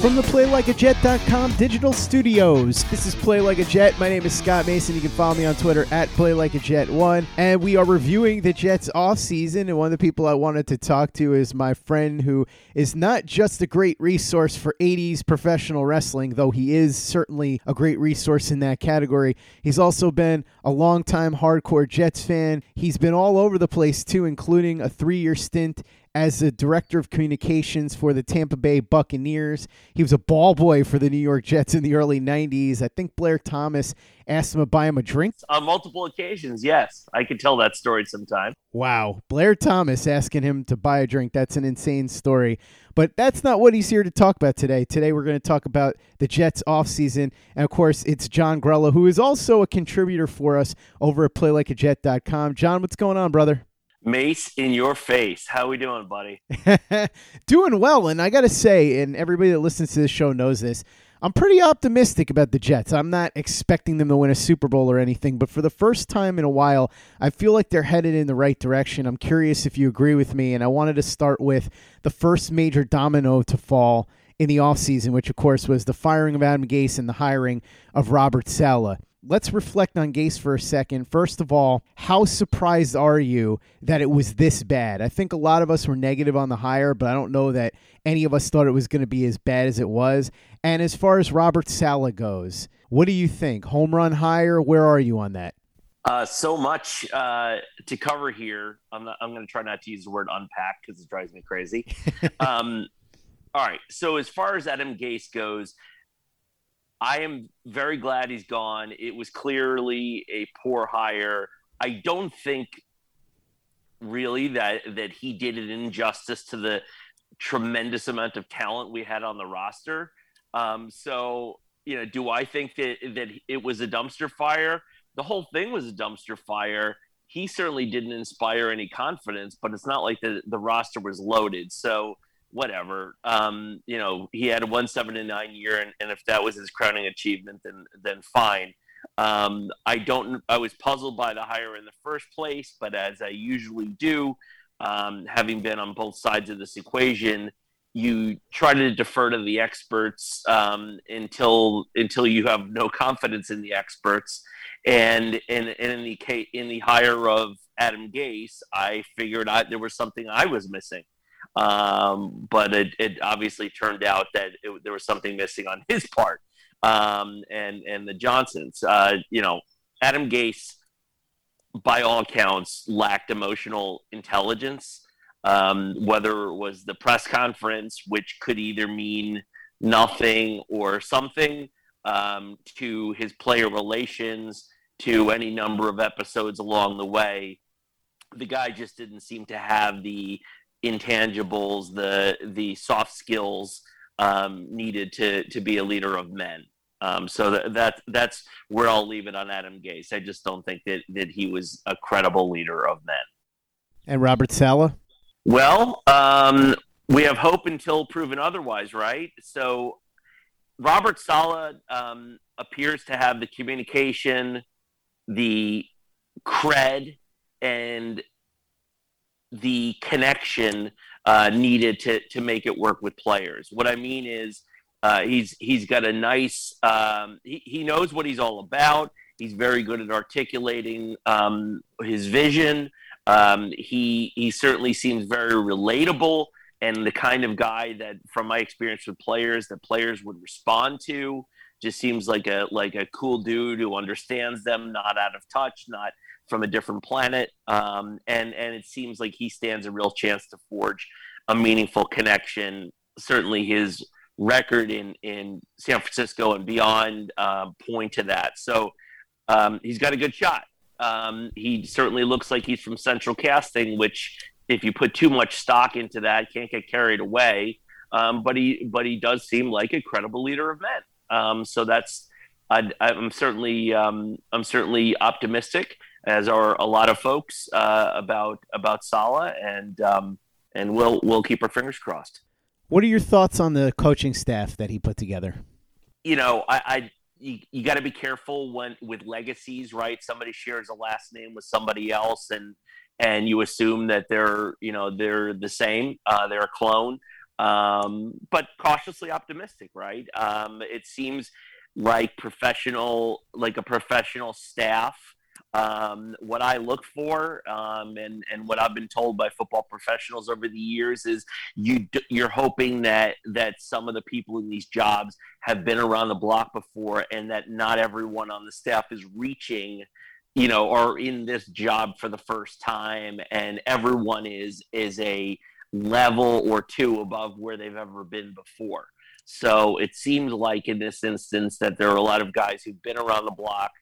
From the PlayLikeAJet.com digital studios, this is Play Like a Jet. My name is Scott Mason. You can follow me on Twitter at PlayLikeAJet1. And we are reviewing the Jets offseason. And one of the people I wanted to talk to is my friend who is not just a great resource for 80s professional wrestling, though he is certainly a great resource in that category. He's also been a longtime hardcore Jets fan. He's been all over the place, too, including a three year stint as the director of communications for the Tampa Bay Buccaneers. He was a ball boy for the New York Jets in the early 90s. I think Blair Thomas asked him to buy him a drink. On multiple occasions, yes. I could tell that story sometime. Wow. Blair Thomas asking him to buy a drink. That's an insane story. But that's not what he's here to talk about today. Today, we're going to talk about the Jets offseason. And of course, it's Jon Grella, who is also a contributor for us over at playlikeajet.com. Jon, what's going on, brother? Mace in your face. How we doing, buddy? doing well, and I got to say, and everybody that listens to this show knows this. I'm pretty optimistic about the Jets. I'm not expecting them to win a Super Bowl or anything, but for the first time in a while, I feel like they're headed in the right direction. I'm curious if you agree with me, and I wanted to start with the first major domino to fall in the offseason, which of course was the firing of Adam Gase and the hiring of Robert Saleh let's reflect on Gase for a second. First of all, how surprised are you that it was this bad? I think a lot of us were negative on the hire, but I don't know that any of us thought it was going to be as bad as it was. And as far as Robert Saleh goes, what do you think? Home run hire? Where are you on that? Uh, so much uh, to cover here. I'm, not, I'm going to try not to use the word unpack because it drives me crazy. um, all right. So as far as Adam Gase goes, I am very glad he's gone. It was clearly a poor hire. I don't think really that that he did an injustice to the tremendous amount of talent we had on the roster. Um, so you know, do I think that that it was a dumpster fire? The whole thing was a dumpster fire. He certainly didn't inspire any confidence, but it's not like the the roster was loaded. So whatever. Um, you know, he had a one seven and nine year, and, and if that was his crowning achievement, then then fine. Um, I don't. I was puzzled by the hire in the first place, but as I usually do, um, having been on both sides of this equation, you try to defer to the experts um, until until you have no confidence in the experts. And in, in the in the hire of Adam Gase, I figured out there was something I was missing. Um, but it, it, obviously turned out that it, there was something missing on his part. Um, and and the Johnsons, uh, you know, Adam Gase, by all accounts, lacked emotional intelligence um, whether it was the press conference, which could either mean nothing or something, um, to his player relations, to any number of episodes along the way. The guy just didn't seem to have the intangibles, the the soft skills um, needed to to be a leader of men. Um, so that, that that's where I'll leave it on Adam Gase. I just don't think that that he was a credible leader of men. And Robert Saleh. Well, um, we have hope until proven otherwise, right? So Robert Saleh um, appears to have the communication, the cred, and the connection uh, needed to to make it work with players. What I mean is, uh, he's he's got a nice um, he, he knows what he's all about. He's very good at articulating um, his vision. Um, he he certainly seems very relatable and the kind of guy that, from my experience with players, that players would respond to. Just seems like a like a cool dude who understands them, not out of touch, not from a different planet. Um, and and it seems like he stands a real chance to forge a meaningful connection. Certainly, his record in in San Francisco and beyond um, point to that. So um, he's got a good shot. Um, he certainly looks like he's from Central Casting, which, if you put too much stock into that, can't get carried away. Um, but he, but he does seem like a credible leader of men. Um, so that's, I, am certainly, um, I'm certainly optimistic, as are a lot of folks uh, about about Saleh, and um, and we'll we'll keep our fingers crossed. What are your thoughts on the coaching staff that he put together? You know, I, I you, you got to be careful when with legacies, right? Somebody shares a last name with somebody else, and and you assume that they're you know they're the same, uh, they're a clone. Um, but cautiously optimistic, right? Um, it seems like professional, like a professional staff um, what I look for, um, and and what I've been told by football professionals over the years is you you're hoping that that some of the people in these jobs have been around the block before, and that not everyone on the staff is reaching, you know, or in this job for the first time, and everyone is is a level or two above where they've ever been before. So it seems like in this instance that there are a lot of guys who've been around the block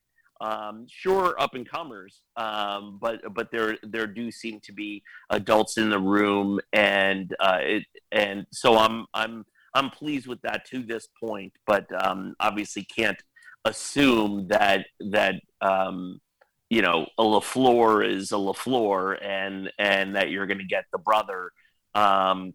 um, sure up and comers, um, but but there there do seem to be adults in the room, and uh, it, and so I'm I'm I'm pleased with that to this point, but um, obviously can't assume that that um, you know a LaFleur is a LaFleur, and and that you're going to get the brother. Um,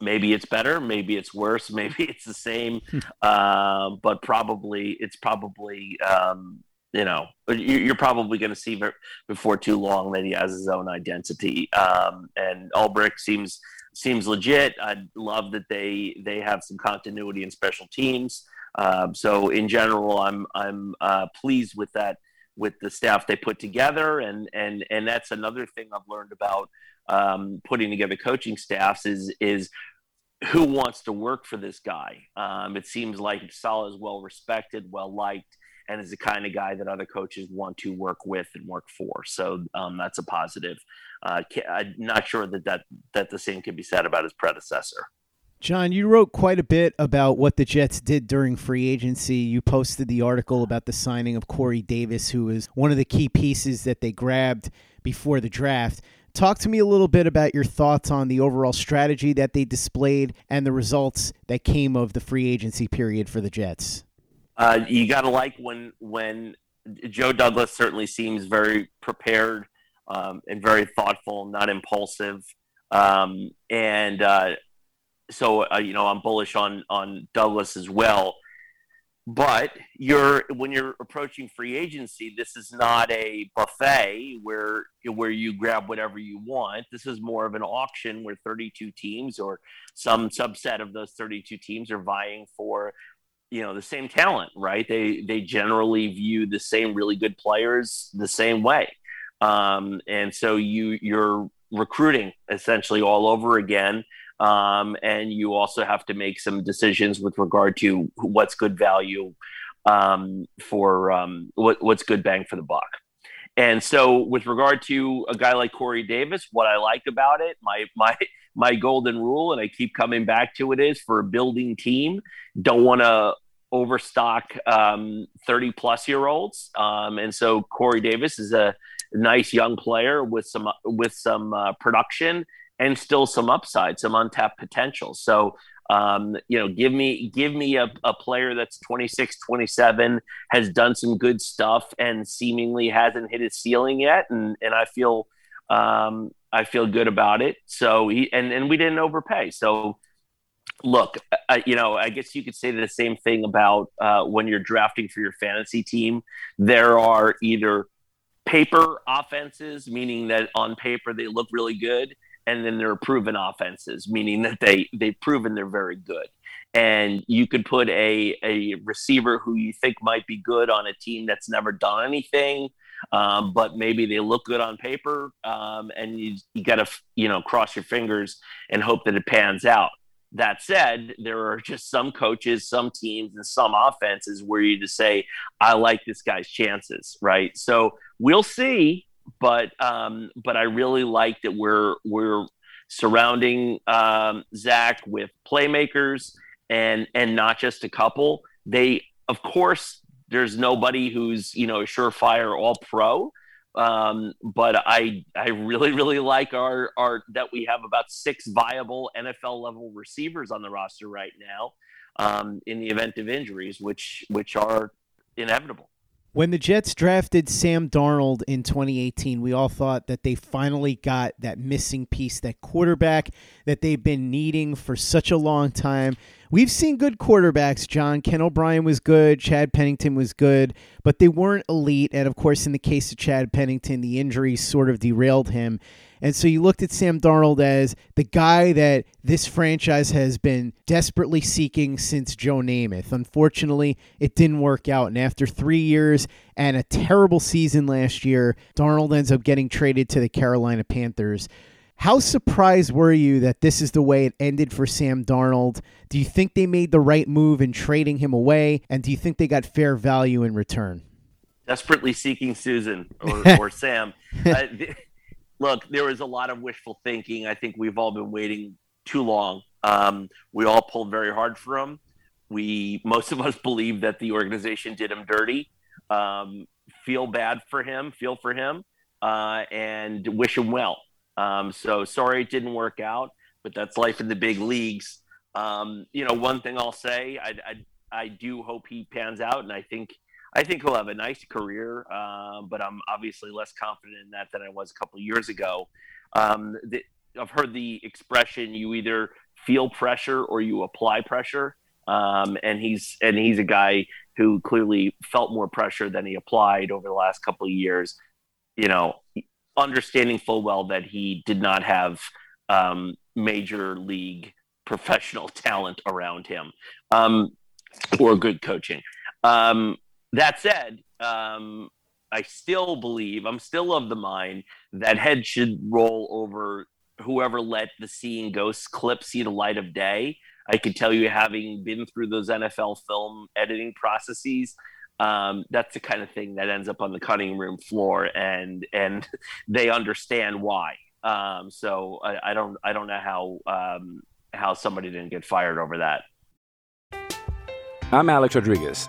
maybe it's better, maybe it's worse, maybe it's the same, uh, but probably it's probably um, you know, you're probably going to see before too long that he has his own identity. Um, and Ulbrich seems seems legit. I love that they they have some continuity in special teams. Um, so in general, I'm I'm uh, pleased with that with the staff they put together, and and and that's another thing I've learned about um, putting together coaching staffs is is who wants to work for this guy. Um, it seems like Saleh is well respected, well liked and is the kind of guy that other coaches want to work with and work for. So um, that's a positive. Uh, I'm not sure that, that that the same can be said about his predecessor. Jon, you wrote quite a bit about what the Jets did during free agency. You posted the article about the signing of Corey Davis, who was one of the key pieces that they grabbed before the draft. Talk to me a little bit about your thoughts on the overall strategy that they displayed and the results that came of the free agency period for the Jets. Uh, you got to like when when Joe Douglas certainly seems very prepared um, and very thoughtful, not impulsive, um, and uh, so uh, you know I'm bullish on on Douglas as well. but you're when you're approaching free agency, this is not a buffet where where you grab whatever you want. This is more of an auction where 32 teams or some subset of those 32 teams are vying for you know the same talent, right? They they generally view the same really good players the same way, um, and so you you're recruiting essentially all over again. Um, and you also have to make some decisions with regard to what's good value um, for um, what, what's good bang for the buck. And so, with regard to a guy like Corey Davis, what I like about it, my my my golden rule, and I keep coming back to it, is for a building team, don't want to overstock um, 30 plus year olds. Um, and so Corey Davis is a nice young player with some with some uh, production and still some upside, some untapped potential. So, um, you know, give me give me a, a player that's 26, 27, has done some good stuff and seemingly hasn't hit his ceiling yet, and and I feel um, I feel good about it. So he and and we didn't overpay. So look, you know, I guess you could say the same thing about uh, when you're drafting for your fantasy team. There are either paper offenses, meaning that on paper they look really good, and then there are proven offenses, meaning that they they've proven they're very good. And you could put a a receiver who you think might be good on a team that's never done anything, um, but maybe they look good on paper, um, and you you got to you know cross your fingers and hope that it pans out. That said, there are just some coaches, some teams, and some offenses where you just say, "I like this guy's chances," right? So we'll see but um, but I really like that we're we're surrounding um, Zach with playmakers and and not just a couple. They of course there's nobody who's you know a surefire all pro. Um, but I I really really like our our that we have about six viable NFL level receivers on the roster right now um, in the event of injuries, which which are inevitable. When the Jets drafted Sam Darnold in 2018, we all thought that they finally got that missing piece, that quarterback that they've been needing for such a long time. We've seen good quarterbacks, Jon. Ken O'Brien was good, Chad Pennington was good, but they weren't elite. And of course, in the case of Chad Pennington, the injuries sort of derailed him. And so you looked at Sam Darnold as the guy that this franchise has been desperately seeking since Joe Namath. Unfortunately, it didn't work out. And after three years and a terrible season last year, Darnold ends up getting traded to the Carolina Panthers. How surprised were you that this is the way it ended for Sam Darnold? Do you think they made the right move in trading him away? And do you think they got fair value in return? Desperately seeking Susan or, or Sam. Uh, look, there was a lot of wishful thinking. I think we've all been waiting too long. Um, we all pulled very hard for him. We most of us believe that the organization did him dirty. Um, feel bad for him, feel for him, uh, and wish him well. Um, so sorry it didn't work out, but that's life in the big leagues. Um, you know, one thing I'll say, I, I, I do hope he pans out, and I think I think he'll have a nice career, uh, but I'm obviously less confident in that than I was a couple years ago. Um, the, I've heard the expression: you either feel pressure or you apply pressure. Um, and he's and he's a guy who clearly felt more pressure than he applied over the last couple of years. You know, understanding full well that he did not have um, major league professional talent around him um, or good coaching. Um, that said, um, I still believe, I'm still of the mind that head should roll over whoever let the Seeing Ghosts clip see the light of day. I can tell you, having been through those NFL film editing processes, um, that's the kind of thing that ends up on the cutting room floor, and and they understand why. Um, so I, I, don't I don't know how um, how somebody didn't get fired over that. I'm Alex Rodriguez.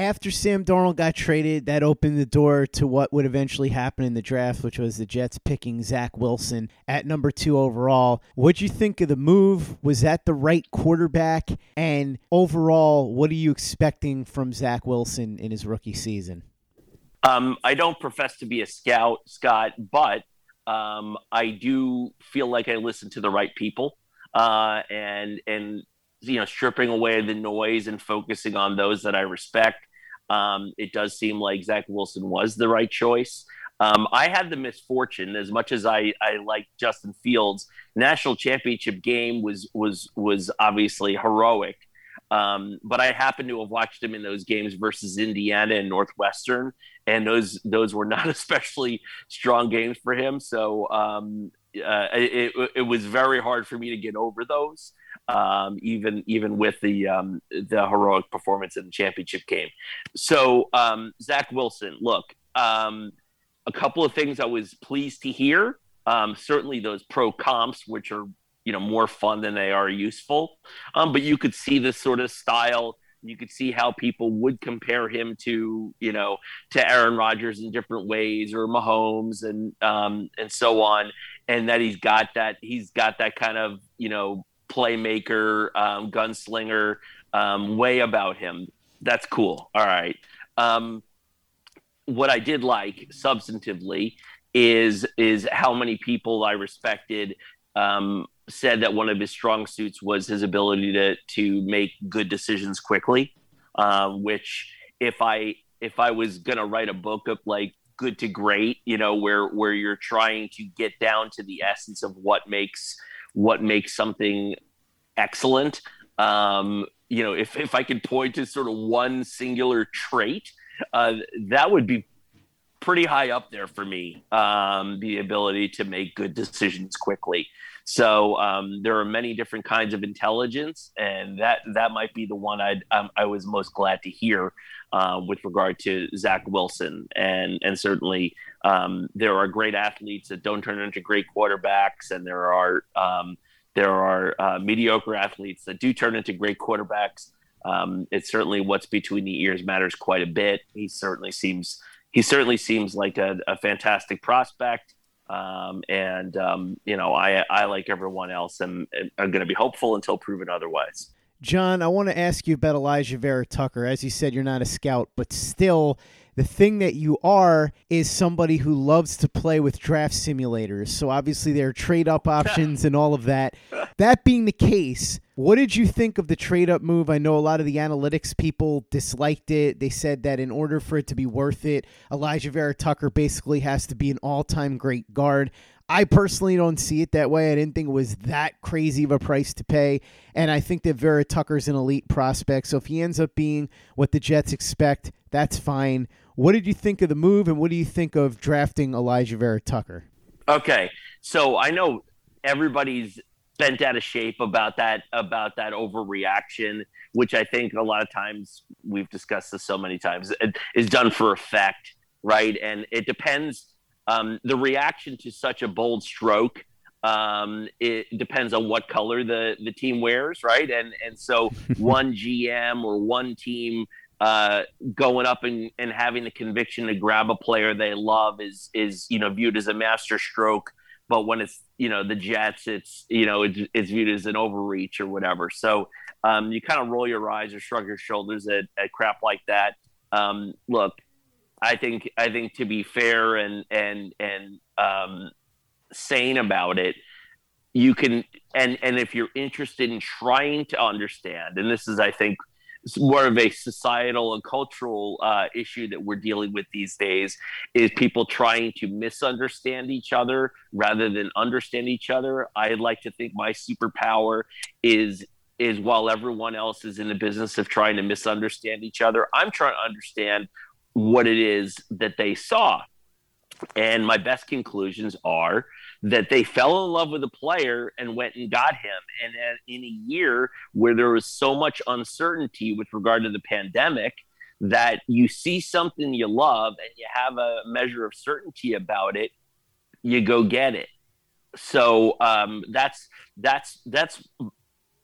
After Sam Darnold got traded, that opened the door to what would eventually happen in the draft, which was the Jets picking Zach Wilson at number two overall. What'd you think of the move? Was that the right quarterback? And overall, what are you expecting from Zach Wilson in his rookie season? Um, I don't profess to be a scout, Scott, but um, I do feel like I listen to the right people, uh, and and you know, stripping away the noise and focusing on those that I respect. Um, it does seem like Zach Wilson was the right choice. Um, I had the misfortune, as much as I, I like Justin Fields, national championship game was was was obviously heroic. Um, but I happened to have watched him in those games versus Indiana and Northwestern, and those those were not especially strong games for him. So um, uh, it, it was very hard for me to get over those, um, even even with the um, the heroic performance in the championship game. So um, Zach Wilson, look, um, a couple of things I was pleased to hear. Um, certainly those pro comps, which are you know more fun than they are useful, um, but you could see this sort of style you could see how people would compare him to, you know, to Aaron Rodgers in different ways, or Mahomes, and and so on, and that he's got that he's got that kind of you know playmaker, um, gunslinger um, way about him. That's cool. All right. Um, what I did like substantively is is how many people I respected um, said that one of his strong suits was his ability to to make good decisions quickly. Um, which, if I if I was gonna write a book of like good to great, you know, where where you're trying to get down to the essence of what makes what makes something excellent. Um, you know, if if I could point to sort of one singular trait, uh, that would be pretty high up there for me. Um, the ability to make good decisions quickly. So um, there are many different kinds of intelligence, and that that might be the one I um, I was most glad to hear uh, with regard to Zach Wilson, and and certainly um, there are great athletes that don't turn into great quarterbacks, and there are um, there are uh, mediocre athletes that do turn into great quarterbacks. Um, it's certainly what's between the ears matters quite a bit. He certainly seems he certainly seems like a, a fantastic prospect. Um, and um, you know, I, I like everyone else, am, am going to be hopeful until proven otherwise. Jon, I want to ask you about Elijah Vera-Tucker. As you said, you're not a scout, but still, the thing that you are is somebody who loves to play with draft simulators. So obviously, there are trade up options and all of that. That being the case, what did you think of the trade up move? I know a lot of the analytics people disliked it. They said that in order for it to be worth it, Elijah Vera-Tucker basically has to be an all time great guard. I personally don't see it that way. I didn't think it was that crazy of a price to pay. And I think that Vera-Tucker's an elite prospect. So if he ends up being what the Jets expect, that's fine. What did you think of the move, and what do you think of drafting Elijah Vera-Tucker? Okay. So I know everybody's bent out of shape about that about that overreaction, which I think a lot of times we've discussed this so many times is done for effect, right? And it depends. Um, the reaction to such a bold stroke um, it depends on what color the the team wears, right? And and so one GM or one team uh, going up and, and having the conviction to grab a player they love is is you know viewed as a master stroke. But when it's you know the Jets, it's you know it's, it's viewed as an overreach or whatever. So um, you kind of roll your eyes or shrug your shoulders at, at crap like that. Um, look, I think I think to be fair and and and um, sane about it, you can and and if you're interested in trying to understand, and this is I think more of a societal and cultural uh, issue that we're dealing with these days is people trying to misunderstand each other rather than understand each other. I'd like to think my superpower is is while everyone else is in the business of trying to misunderstand each other, I'm trying to understand what it is that they saw. And my best conclusions are that they fell in love with a player and went and got him. And in a year where there was so much uncertainty with regard to the pandemic, that you see something you love and you have a measure of certainty about it, you go get it. So um, that's that's that's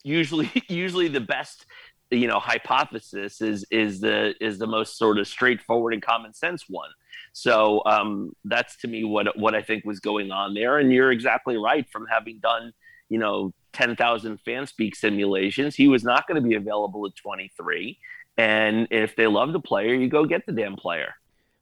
usually usually the best you know hypothesis is is the is the most sort of straightforward and common sense one so um, that's to me what what I think was going on there. And you're exactly right. From having done, you know, ten thousand FanSpeak simulations, he was not going to be available at 23. And if they love the player, you go get the damn player.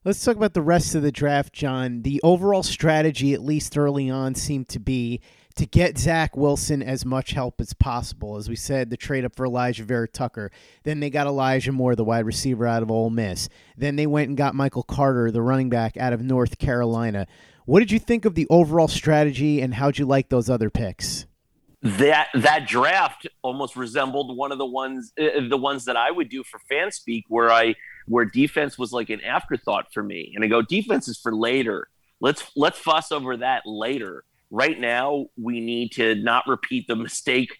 Let's talk about the rest of the draft, Jon. The overall strategy, at least early on, seemed to be to get Zach Wilson as much help as possible. As we said, the trade up for Elijah Vera-Tucker. Then they got Elijah Moore, the wide receiver out of Ole Miss. Then they went and got Michael Carter, the running back out of North Carolina. What did you think of the overall strategy, and how'd you like those other picks? That that draft almost resembled one of the ones uh, the ones that I would do for FanSpeak, where I where defense was like an afterthought for me, and I go defense is for later. Let's let's fuss over that later right now we need to not repeat the mistake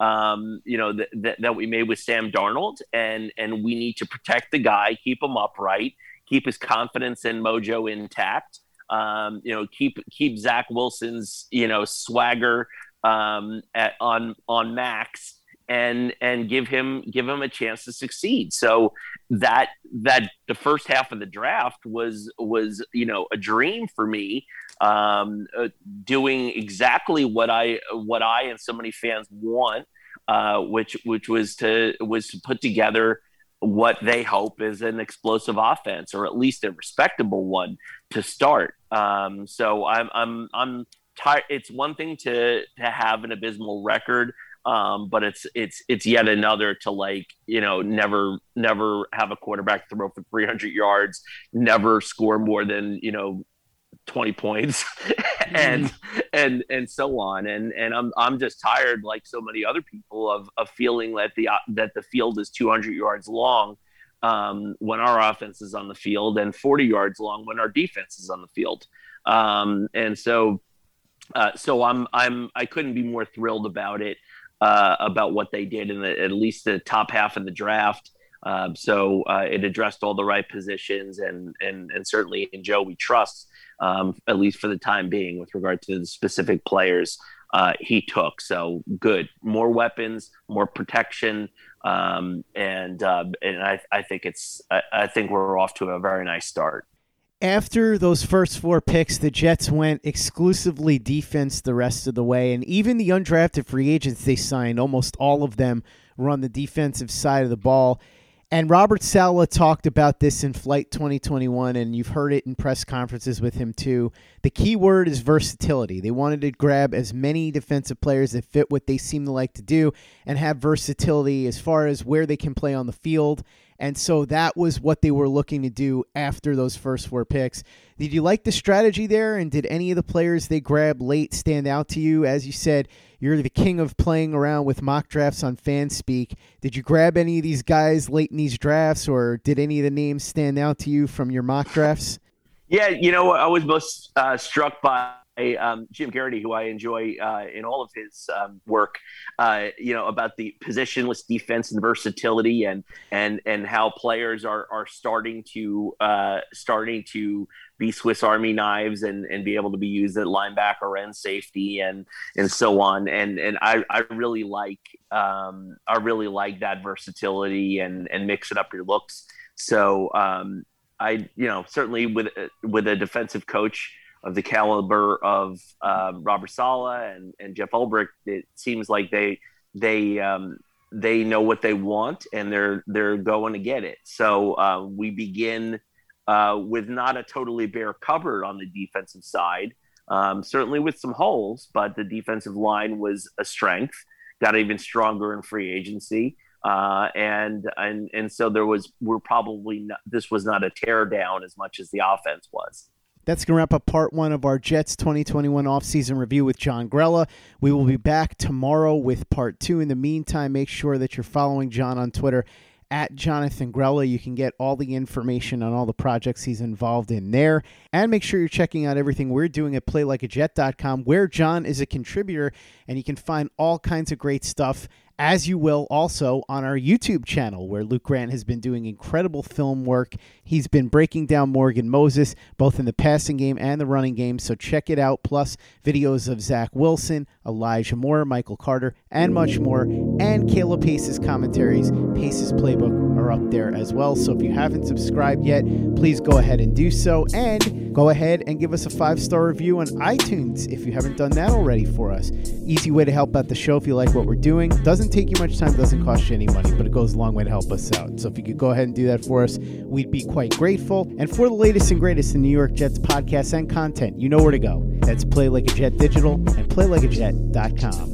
um, you know that, that, that we made with Sam Darnold, and and we need to protect the guy, keep him upright, keep his confidence and mojo intact. Um, you know, keep keep Zach Wilson's you know swagger um, at, on on max, and and give him give him a chance to succeed. So that that the first half of the draft was was you know a dream for me, um, uh, doing exactly what I what I and so many fans want, uh, which which was to was to put together what they hope is an explosive offense or at least a respectable one to start. Um, so I'm I'm I'm tired. It's one thing to to have an abysmal record. Um, but it's it's it's yet another to like you know never never have a quarterback throw for 300 yards, never score more than you know 20 points and mm-hmm. and and so on and and I'm I'm just tired like so many other people of of feeling that the that the field is 200 yards long um, when our offense is on the field and 40 yards long when our defense is on the field um, and so uh, so I'm I'm I couldn't be more thrilled about it uh, about what they did in the, at least the top half of the draft. Uh, so uh, it addressed all the right positions, and and and certainly in Joe we trust, um, at least for the time being, with regard to the specific players uh, he took. So good, more weapons, more protection, um, and uh, and I, I think it's I, I think we're off to a very nice start after those first four picks, the Jets went exclusively defense the rest of the way. And even the undrafted free agents they signed, almost all of them were on the defensive side of the ball. And Robert Saleh talked about this in Flight 2021, and you've heard it in press conferences with him too. The key word is versatility. They wanted to grab as many defensive players that fit what they seem to like to do and have versatility as far as where they can play on the field and so that was what they were looking to do after those first four picks. Did you like the strategy there? And did any of the players they grabbed late stand out to you? As you said, you're the king of playing around with mock drafts on FanSpeak. Did you grab any of these guys late in these drafts, or did any of the names stand out to you from your mock drafts? Yeah, you know, I was most uh, struck by um, Jim Garrity, who I enjoy uh, in all of his um, work, uh, you know, about the positionless defense and versatility, and and and how players are are starting to uh, starting to be Swiss Army knives and and be able to be used at linebacker and safety and and so on. And and I I really like um, I really like that versatility and and mixing up your looks. So um, I you know certainly with with a defensive coach of the caliber of um, Robert Saleh and, and Jeff Ulbrich, it seems like they they um, they know what they want and they're they're going to get it. So uh, we begin uh, with not a totally bare cupboard on the defensive side, um, certainly with some holes, but the defensive line was a strength. Got even stronger in free agency. Uh, and and and so there was we're probably not, this was not a tear down as much as the offense was. That's going to wrap up part one of our Jets 2021 offseason review with Jon Grella. We will be back tomorrow with part two. In the meantime, make sure that you're following Jon on Twitter at Jonathan Grella. You can get all the information on all the projects he's involved in there. And make sure you're checking out everything we're doing at playlikeajet.com, where Jon is a contributor, and you can find all kinds of great stuff as you will also on our YouTube channel, where Luke Grant has been doing incredible film work. He's been breaking down Morgan Moses, both in the passing game and the running game. So check it out. Plus, videos of Zach Wilson, Elijah Moore, Michael Carter, and much more. And Caleb Pace's commentaries, Pace's playbook are up there as well. So if you haven't subscribed yet, please go ahead and do so. And go ahead and give us a five star review on iTunes if you haven't done that already for us. Easy way to help out the show if you like what we're doing. Doesn't take you much time, doesn't cost you any money, but it goes a long way to help us out. So if you could go ahead and do that for us, we'd be quite grateful. And for the latest and greatest in New York Jets podcasts and content, you know where to go. That's Play Like a Jet Digital and PlayLikeAJet.com.